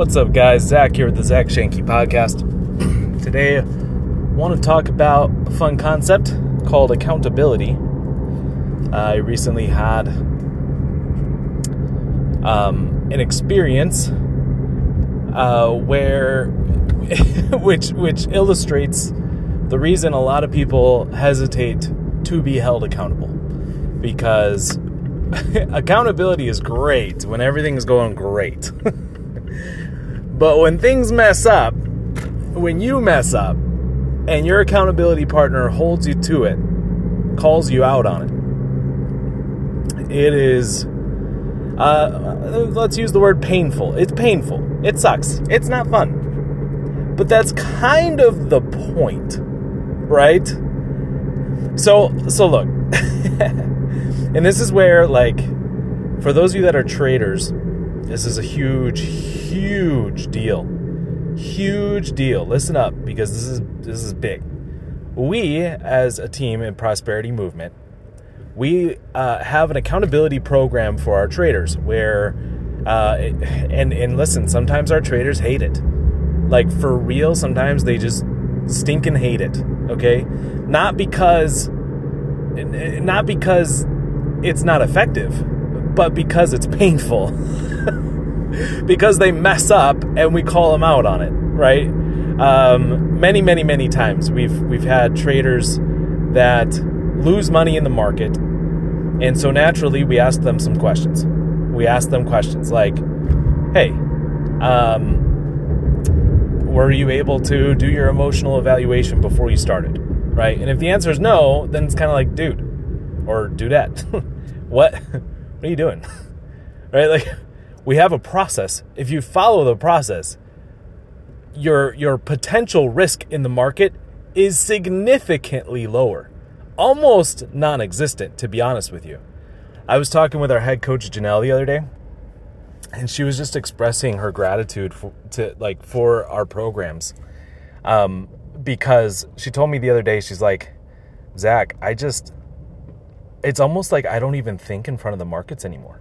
What's up, guys? Zach here with the Zach Shanky Podcast. Today, I want to talk about a fun concept called accountability. I recently had um, an experience uh, where, which which illustrates the reason a lot of people hesitate to be held accountable, because accountability is great when everything is going great. But when things mess up, when you mess up, and your accountability partner holds you to it, calls you out on it, it is, uh, let's use the word painful. It's painful. It sucks. It's not fun. But that's kind of the point, right? So, so look, and this is where, like, for those of you that are traders, this is a huge, huge deal. Huge deal. Listen up because this is this is big. We as a team in Prosperity Movement, we uh, have an accountability program for our traders where uh, and and listen, sometimes our traders hate it. Like for real, sometimes they just stinking hate it, okay? Not because not because it's not effective, but because it's painful. because they mess up and we call them out on it, right? Um, many, many, many times we've we've had traders that lose money in the market, and so naturally we ask them some questions. We ask them questions like, "Hey, um, were you able to do your emotional evaluation before you started?" Right? And if the answer is no, then it's kind of like, "Dude," or "Dudette, what? what are you doing?" right? Like we have a process. If you follow the process, your your potential risk in the market is significantly lower. Almost non-existent to be honest with you. I was talking with our head coach Janelle the other day and she was just expressing her gratitude for, to like for our programs. Um, because she told me the other day she's like, "Zach, I just it's almost like I don't even think in front of the markets anymore."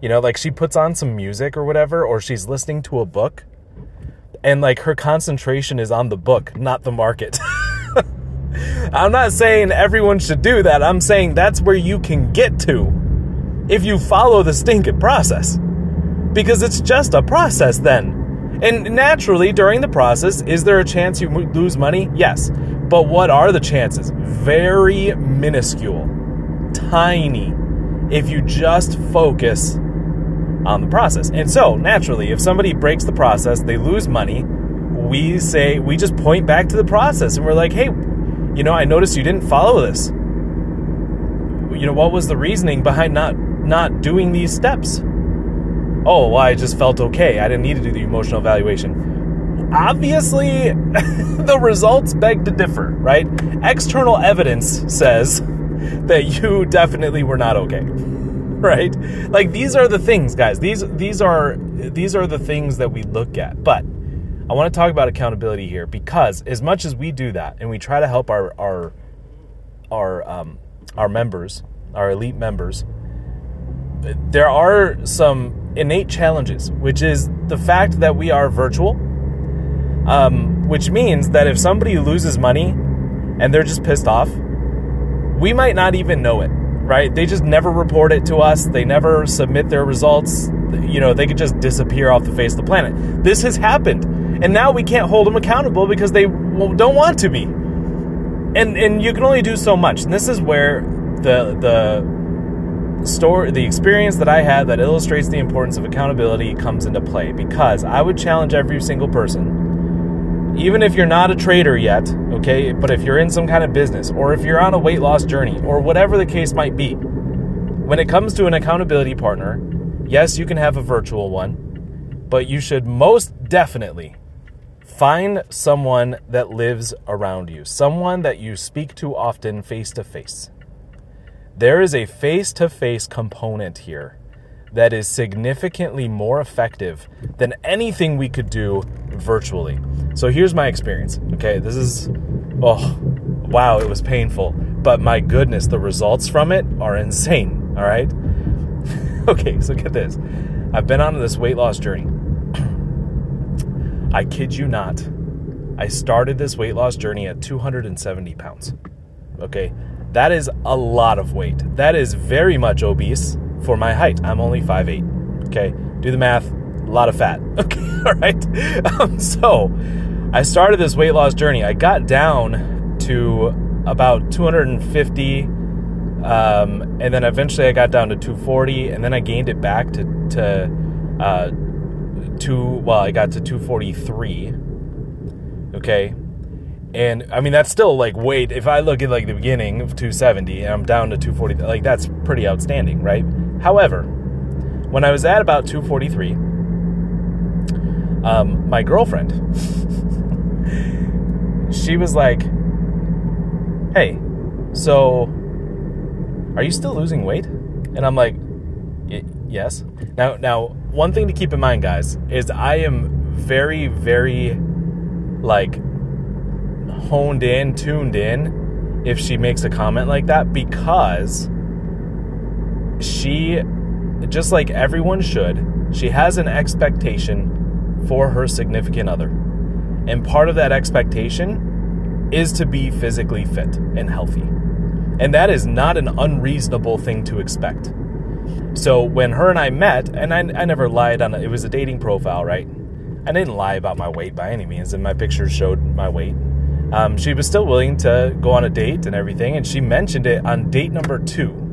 You know, like she puts on some music or whatever, or she's listening to a book, and like her concentration is on the book, not the market. I'm not saying everyone should do that. I'm saying that's where you can get to if you follow the stinking process. Because it's just a process then. And naturally, during the process, is there a chance you lose money? Yes. But what are the chances? Very minuscule, tiny, if you just focus on the process. And so, naturally, if somebody breaks the process, they lose money, we say, we just point back to the process and we're like, hey, you know, I noticed you didn't follow this. You know, what was the reasoning behind not not doing these steps? Oh, well, I just felt okay. I didn't need to do the emotional evaluation. Obviously, the results beg to differ, right? External evidence says that you definitely were not okay. right? Like these are the things, guys. These these are these are the things that we look at. But I want to talk about accountability here because as much as we do that and we try to help our our our um, our members, our elite members, there are some innate challenges, which is the fact that we are virtual, um, which means that if somebody loses money and they're just pissed off, we might not even know it right? They just never report it to us. They never submit their results. You know, they could just disappear off the face of the planet. This has happened. And now we can't hold them accountable because they don't want to be. And and you can only do so much. And this is where the the story the experience that I had that illustrates the importance of accountability comes into play because I would challenge every single person even if you're not a trader yet, okay, but if you're in some kind of business or if you're on a weight loss journey or whatever the case might be, when it comes to an accountability partner, yes, you can have a virtual one, but you should most definitely find someone that lives around you, someone that you speak to often face to face. There is a face to face component here that is significantly more effective than anything we could do virtually. So here's my experience. Okay, this is, oh, wow, it was painful. But my goodness, the results from it are insane. All right. okay, so get this. I've been on this weight loss journey. I kid you not. I started this weight loss journey at 270 pounds. Okay, that is a lot of weight. That is very much obese for my height. I'm only 5'8. Okay, do the math. A lot of fat. Okay, all right. Um, so I started this weight loss journey. I got down to about 250, um, and then eventually I got down to 240, and then I gained it back to to uh, two. Well, I got to 243. Okay, and I mean that's still like weight. If I look at like the beginning of 270 and I'm down to 240, like that's pretty outstanding, right? However, when I was at about 243, um, my girlfriend, she was like, "Hey, so are you still losing weight?" And I'm like, "Yes." Now, now, one thing to keep in mind, guys, is I am very, very like honed in, tuned in if she makes a comment like that because she, just like everyone should, she has an expectation for her significant other. And part of that expectation is to be physically fit and healthy. And that is not an unreasonable thing to expect. So when her and I met, and I, I never lied on it, it was a dating profile, right? I didn't lie about my weight by any means, and my pictures showed my weight um, she was still willing to go on a date and everything, and she mentioned it on date number two.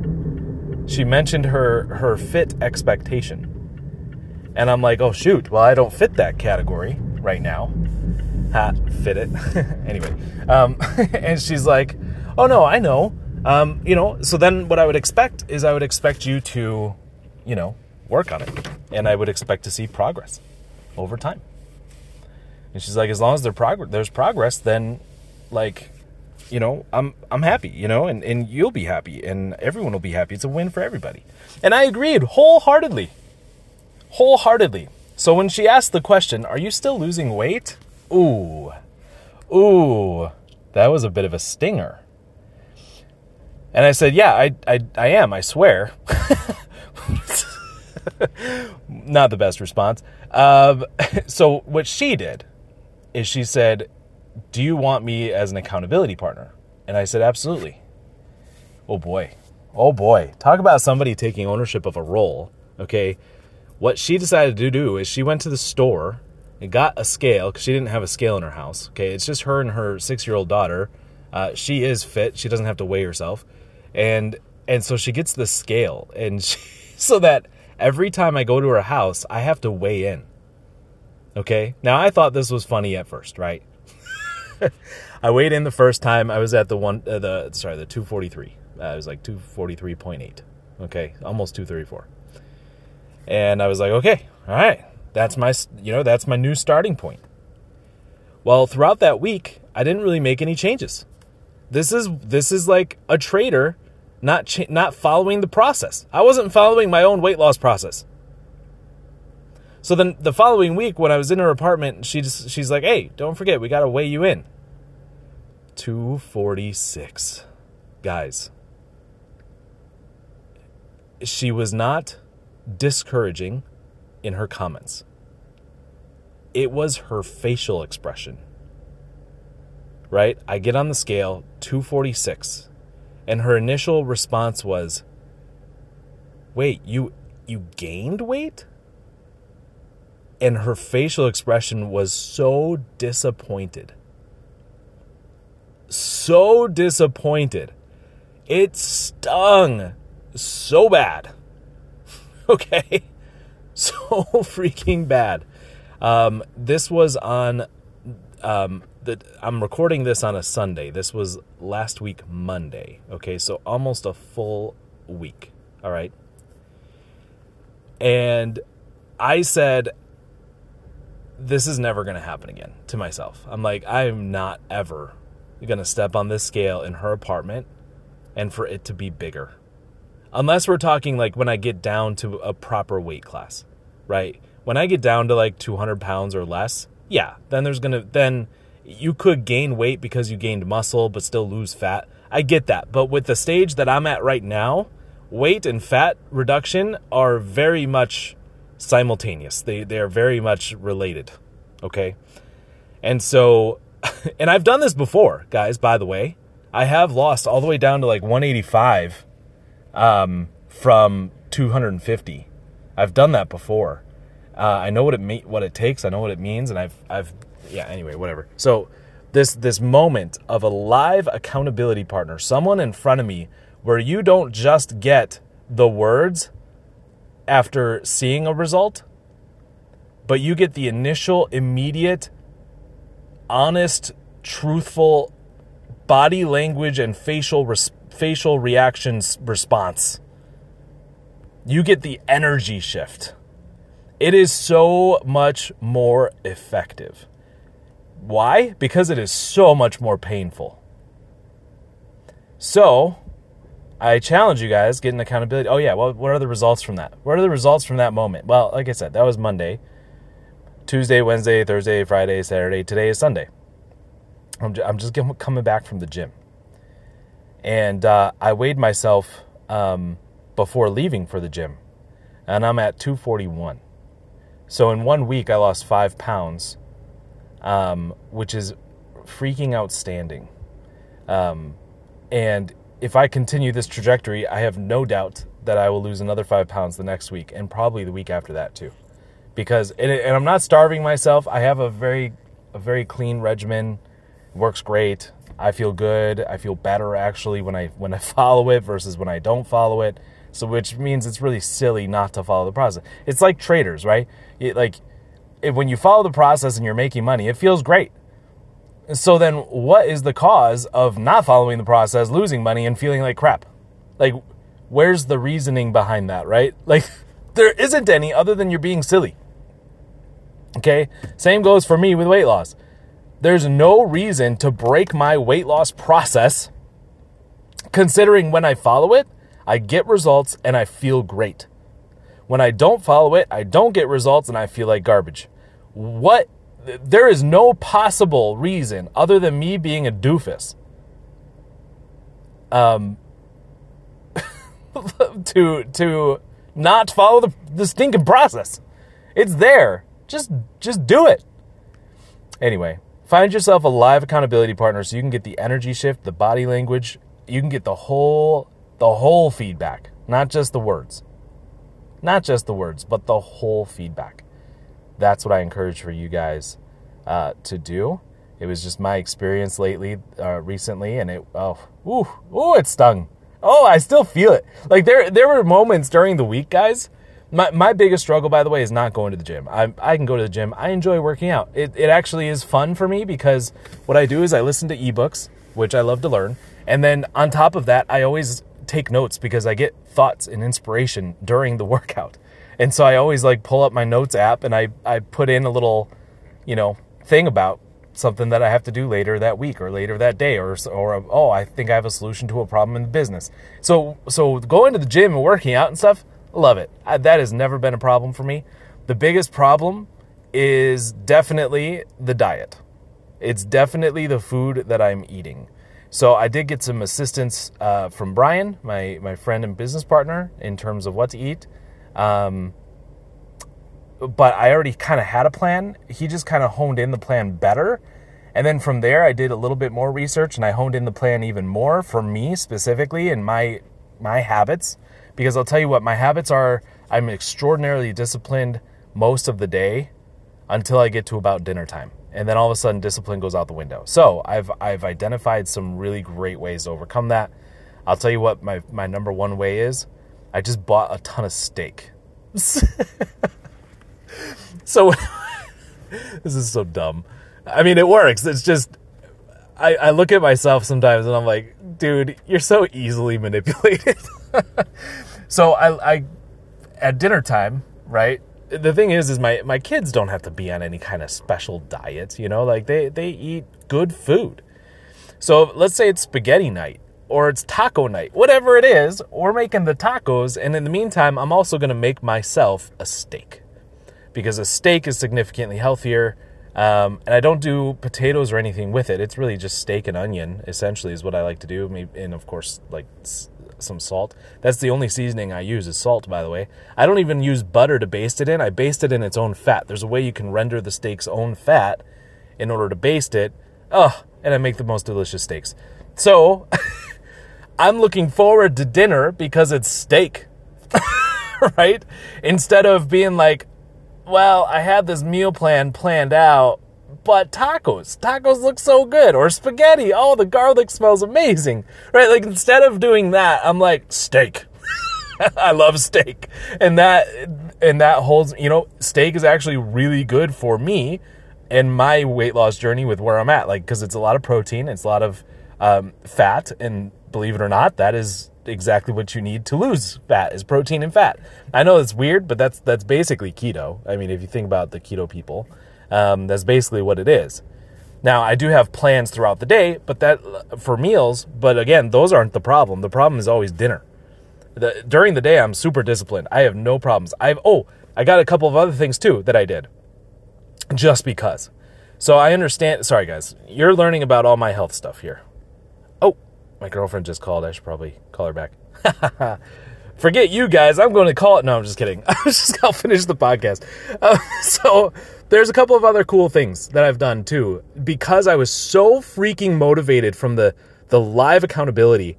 She mentioned her her fit expectation, and I'm like, oh shoot, well I don't fit that category right now. Ha, fit it anyway. Um, and she's like, oh no, I know. Um, you know, so then what I would expect is I would expect you to, you know, work on it, and I would expect to see progress over time. And she's like, as long as there's progress, then like, you know, I'm I'm happy, you know, and, and you'll be happy and everyone will be happy. It's a win for everybody. And I agreed wholeheartedly. Wholeheartedly. So when she asked the question, are you still losing weight? Ooh. Ooh. That was a bit of a stinger. And I said, yeah, I, I, I am, I swear. Not the best response. Um, so what she did is she said, Do you want me as an accountability partner? And I said, Absolutely. Oh boy. Oh boy. Talk about somebody taking ownership of a role. Okay. What she decided to do is she went to the store and got a scale because she didn't have a scale in her house. Okay. It's just her and her six year old daughter. Uh, she is fit. She doesn't have to weigh herself. And and so she gets the scale and she, so that every time I go to her house, I have to weigh in. Okay. Now I thought this was funny at first, right? I weighed in the first time. I was at the one, uh, the sorry, the 243. Uh, I was like 243.8. Okay, almost 234. And I was like, okay, all right, that's my, you know, that's my new starting point. Well, throughout that week, I didn't really make any changes. This is this is like a trader not cha- not following the process. I wasn't following my own weight loss process. So then the following week, when I was in her apartment, she just, she's like, "Hey, don't forget, we gotta weigh you in." Two forty six, guys. She was not discouraging in her comments. It was her facial expression. Right? I get on the scale, 246, and her initial response was, "Wait, you you gained weight?" And her facial expression was so disappointed. So disappointed. It stung so bad. okay? So freaking bad. Um, this was on um, the, I'm recording this on a Sunday. This was last week Monday. Okay, so almost a full week. All right. And I said this is never going to happen again to myself. I'm like, I am not ever going to step on this scale in her apartment and for it to be bigger. Unless we're talking like when I get down to a proper weight class, right? When I get down to like 200 pounds or less, yeah, then there's going to, then you could gain weight because you gained muscle but still lose fat. I get that. But with the stage that I'm at right now, weight and fat reduction are very much simultaneous. They they're very much related. Okay? And so and I've done this before, guys, by the way. I have lost all the way down to like 185 um, from 250. I've done that before. Uh, I know what it me- what it takes. I know what it means, and I've I've yeah. Anyway, whatever. So this this moment of a live accountability partner, someone in front of me, where you don't just get the words after seeing a result, but you get the initial, immediate, honest, truthful body language and facial res- facial reactions response. You get the energy shift. It is so much more effective. Why? Because it is so much more painful. So, I challenge you guys, get an accountability. Oh, yeah, well, what are the results from that? What are the results from that moment? Well, like I said, that was Monday. Tuesday, Wednesday, Thursday, Friday, Saturday. Today is Sunday. I'm just, I'm just coming back from the gym. And uh, I weighed myself um, before leaving for the gym, and I'm at 241. So in one week, I lost five pounds, um, which is freaking outstanding. Um, and if I continue this trajectory, I have no doubt that I will lose another five pounds the next week and probably the week after that too. Because and, and I'm not starving myself. I have a very a very clean regimen. Works great. I feel good. I feel better actually when I when I follow it versus when I don't follow it. So which means it's really silly not to follow the process. It's like traders, right? It, like when you follow the process and you're making money, it feels great. So then what is the cause of not following the process, losing money and feeling like crap? Like where's the reasoning behind that, right? Like there isn't any other than you're being silly. Okay? Same goes for me with weight loss. There's no reason to break my weight loss process considering when I follow it, I get results and I feel great. When I don't follow it, I don't get results and I feel like garbage. What? There is no possible reason other than me being a doofus um, to to not follow the, the stinking process. It's there. Just just do it. Anyway, find yourself a live accountability partner so you can get the energy shift, the body language, you can get the whole the whole feedback, not just the words. Not just the words, but the whole feedback. That's what I encourage for you guys uh, to do. It was just my experience lately, uh, recently, and it oh, ooh, ooh, it stung. Oh, I still feel it. Like there, there were moments during the week, guys. My, my biggest struggle, by the way, is not going to the gym. I, I can go to the gym. I enjoy working out. It, it actually is fun for me because what I do is I listen to ebooks, which I love to learn. And then on top of that, I always take notes because I get thoughts and inspiration during the workout. And so I always like pull up my notes app and I, I put in a little, you know, thing about something that I have to do later that week or later that day or or oh, I think I have a solution to a problem in the business. So so going to the gym and working out and stuff, love it. I, that has never been a problem for me. The biggest problem is definitely the diet. It's definitely the food that I'm eating. So I did get some assistance uh, from Brian, my my friend and business partner, in terms of what to eat. Um, but I already kind of had a plan. He just kind of honed in the plan better. And then from there, I did a little bit more research and I honed in the plan even more for me specifically and my my habits. Because I'll tell you what, my habits are I'm extraordinarily disciplined most of the day until I get to about dinner time and then all of a sudden discipline goes out the window. So I've I've identified some really great ways to overcome that. I'll tell you what my my number one way is. I just bought a ton of steak. so this is so dumb. I mean, it works. It's just I, I look at myself sometimes and I'm like, dude, you're so easily manipulated. so I, I at dinner time, right? the thing is is my my kids don't have to be on any kind of special diet you know like they they eat good food so let's say it's spaghetti night or it's taco night whatever it is we're making the tacos and in the meantime i'm also going to make myself a steak because a steak is significantly healthier um, and i don't do potatoes or anything with it it's really just steak and onion essentially is what i like to do and of course like some salt. That's the only seasoning I use is salt, by the way. I don't even use butter to baste it in. I baste it in its own fat. There's a way you can render the steak's own fat in order to baste it. Oh, and I make the most delicious steaks. So, I'm looking forward to dinner because it's steak. right? Instead of being like, well, I had this meal plan planned out, but tacos, tacos look so good, or spaghetti. Oh, the garlic smells amazing, right? Like instead of doing that, I'm like steak. I love steak, and that and that holds. You know, steak is actually really good for me and my weight loss journey with where I'm at. Like because it's a lot of protein, it's a lot of um, fat, and believe it or not, that is exactly what you need to lose fat is protein and fat. I know it's weird, but that's that's basically keto. I mean, if you think about the keto people, um, that's basically what it is. Now, I do have plans throughout the day, but that for meals. But again, those aren't the problem. The problem is always dinner. The, during the day, I'm super disciplined. I have no problems. I've oh, I got a couple of other things too that I did, just because. So I understand. Sorry, guys, you're learning about all my health stuff here. My girlfriend just called. I should probably call her back. Forget you guys. I'm going to call it. No, I'm just kidding. I was just going to finish the podcast. Uh, so there's a couple of other cool things that I've done too because I was so freaking motivated from the the live accountability.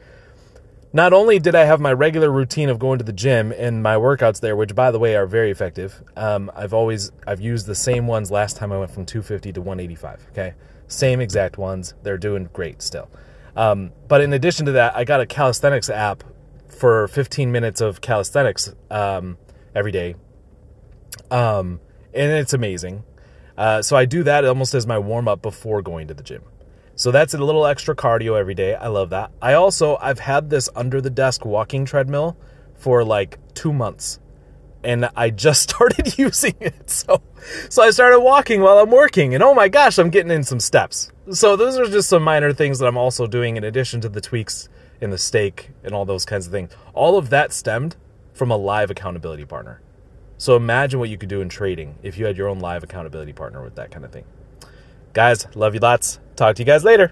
Not only did I have my regular routine of going to the gym and my workouts there, which by the way are very effective. Um, I've always I've used the same ones last time I went from 250 to 185. Okay, same exact ones. They're doing great still. Um, but in addition to that, I got a calisthenics app for 15 minutes of calisthenics um, every day. Um, and it's amazing. Uh, so I do that almost as my warm up before going to the gym. So that's a little extra cardio every day. I love that. I also I've had this under the desk walking treadmill for like 2 months. And I just started using it. So so I started walking while I'm working and oh my gosh, I'm getting in some steps. So those are just some minor things that I'm also doing in addition to the tweaks in the steak and all those kinds of things. All of that stemmed from a live accountability partner. So imagine what you could do in trading if you had your own live accountability partner with that kind of thing. Guys, love you lots. Talk to you guys later.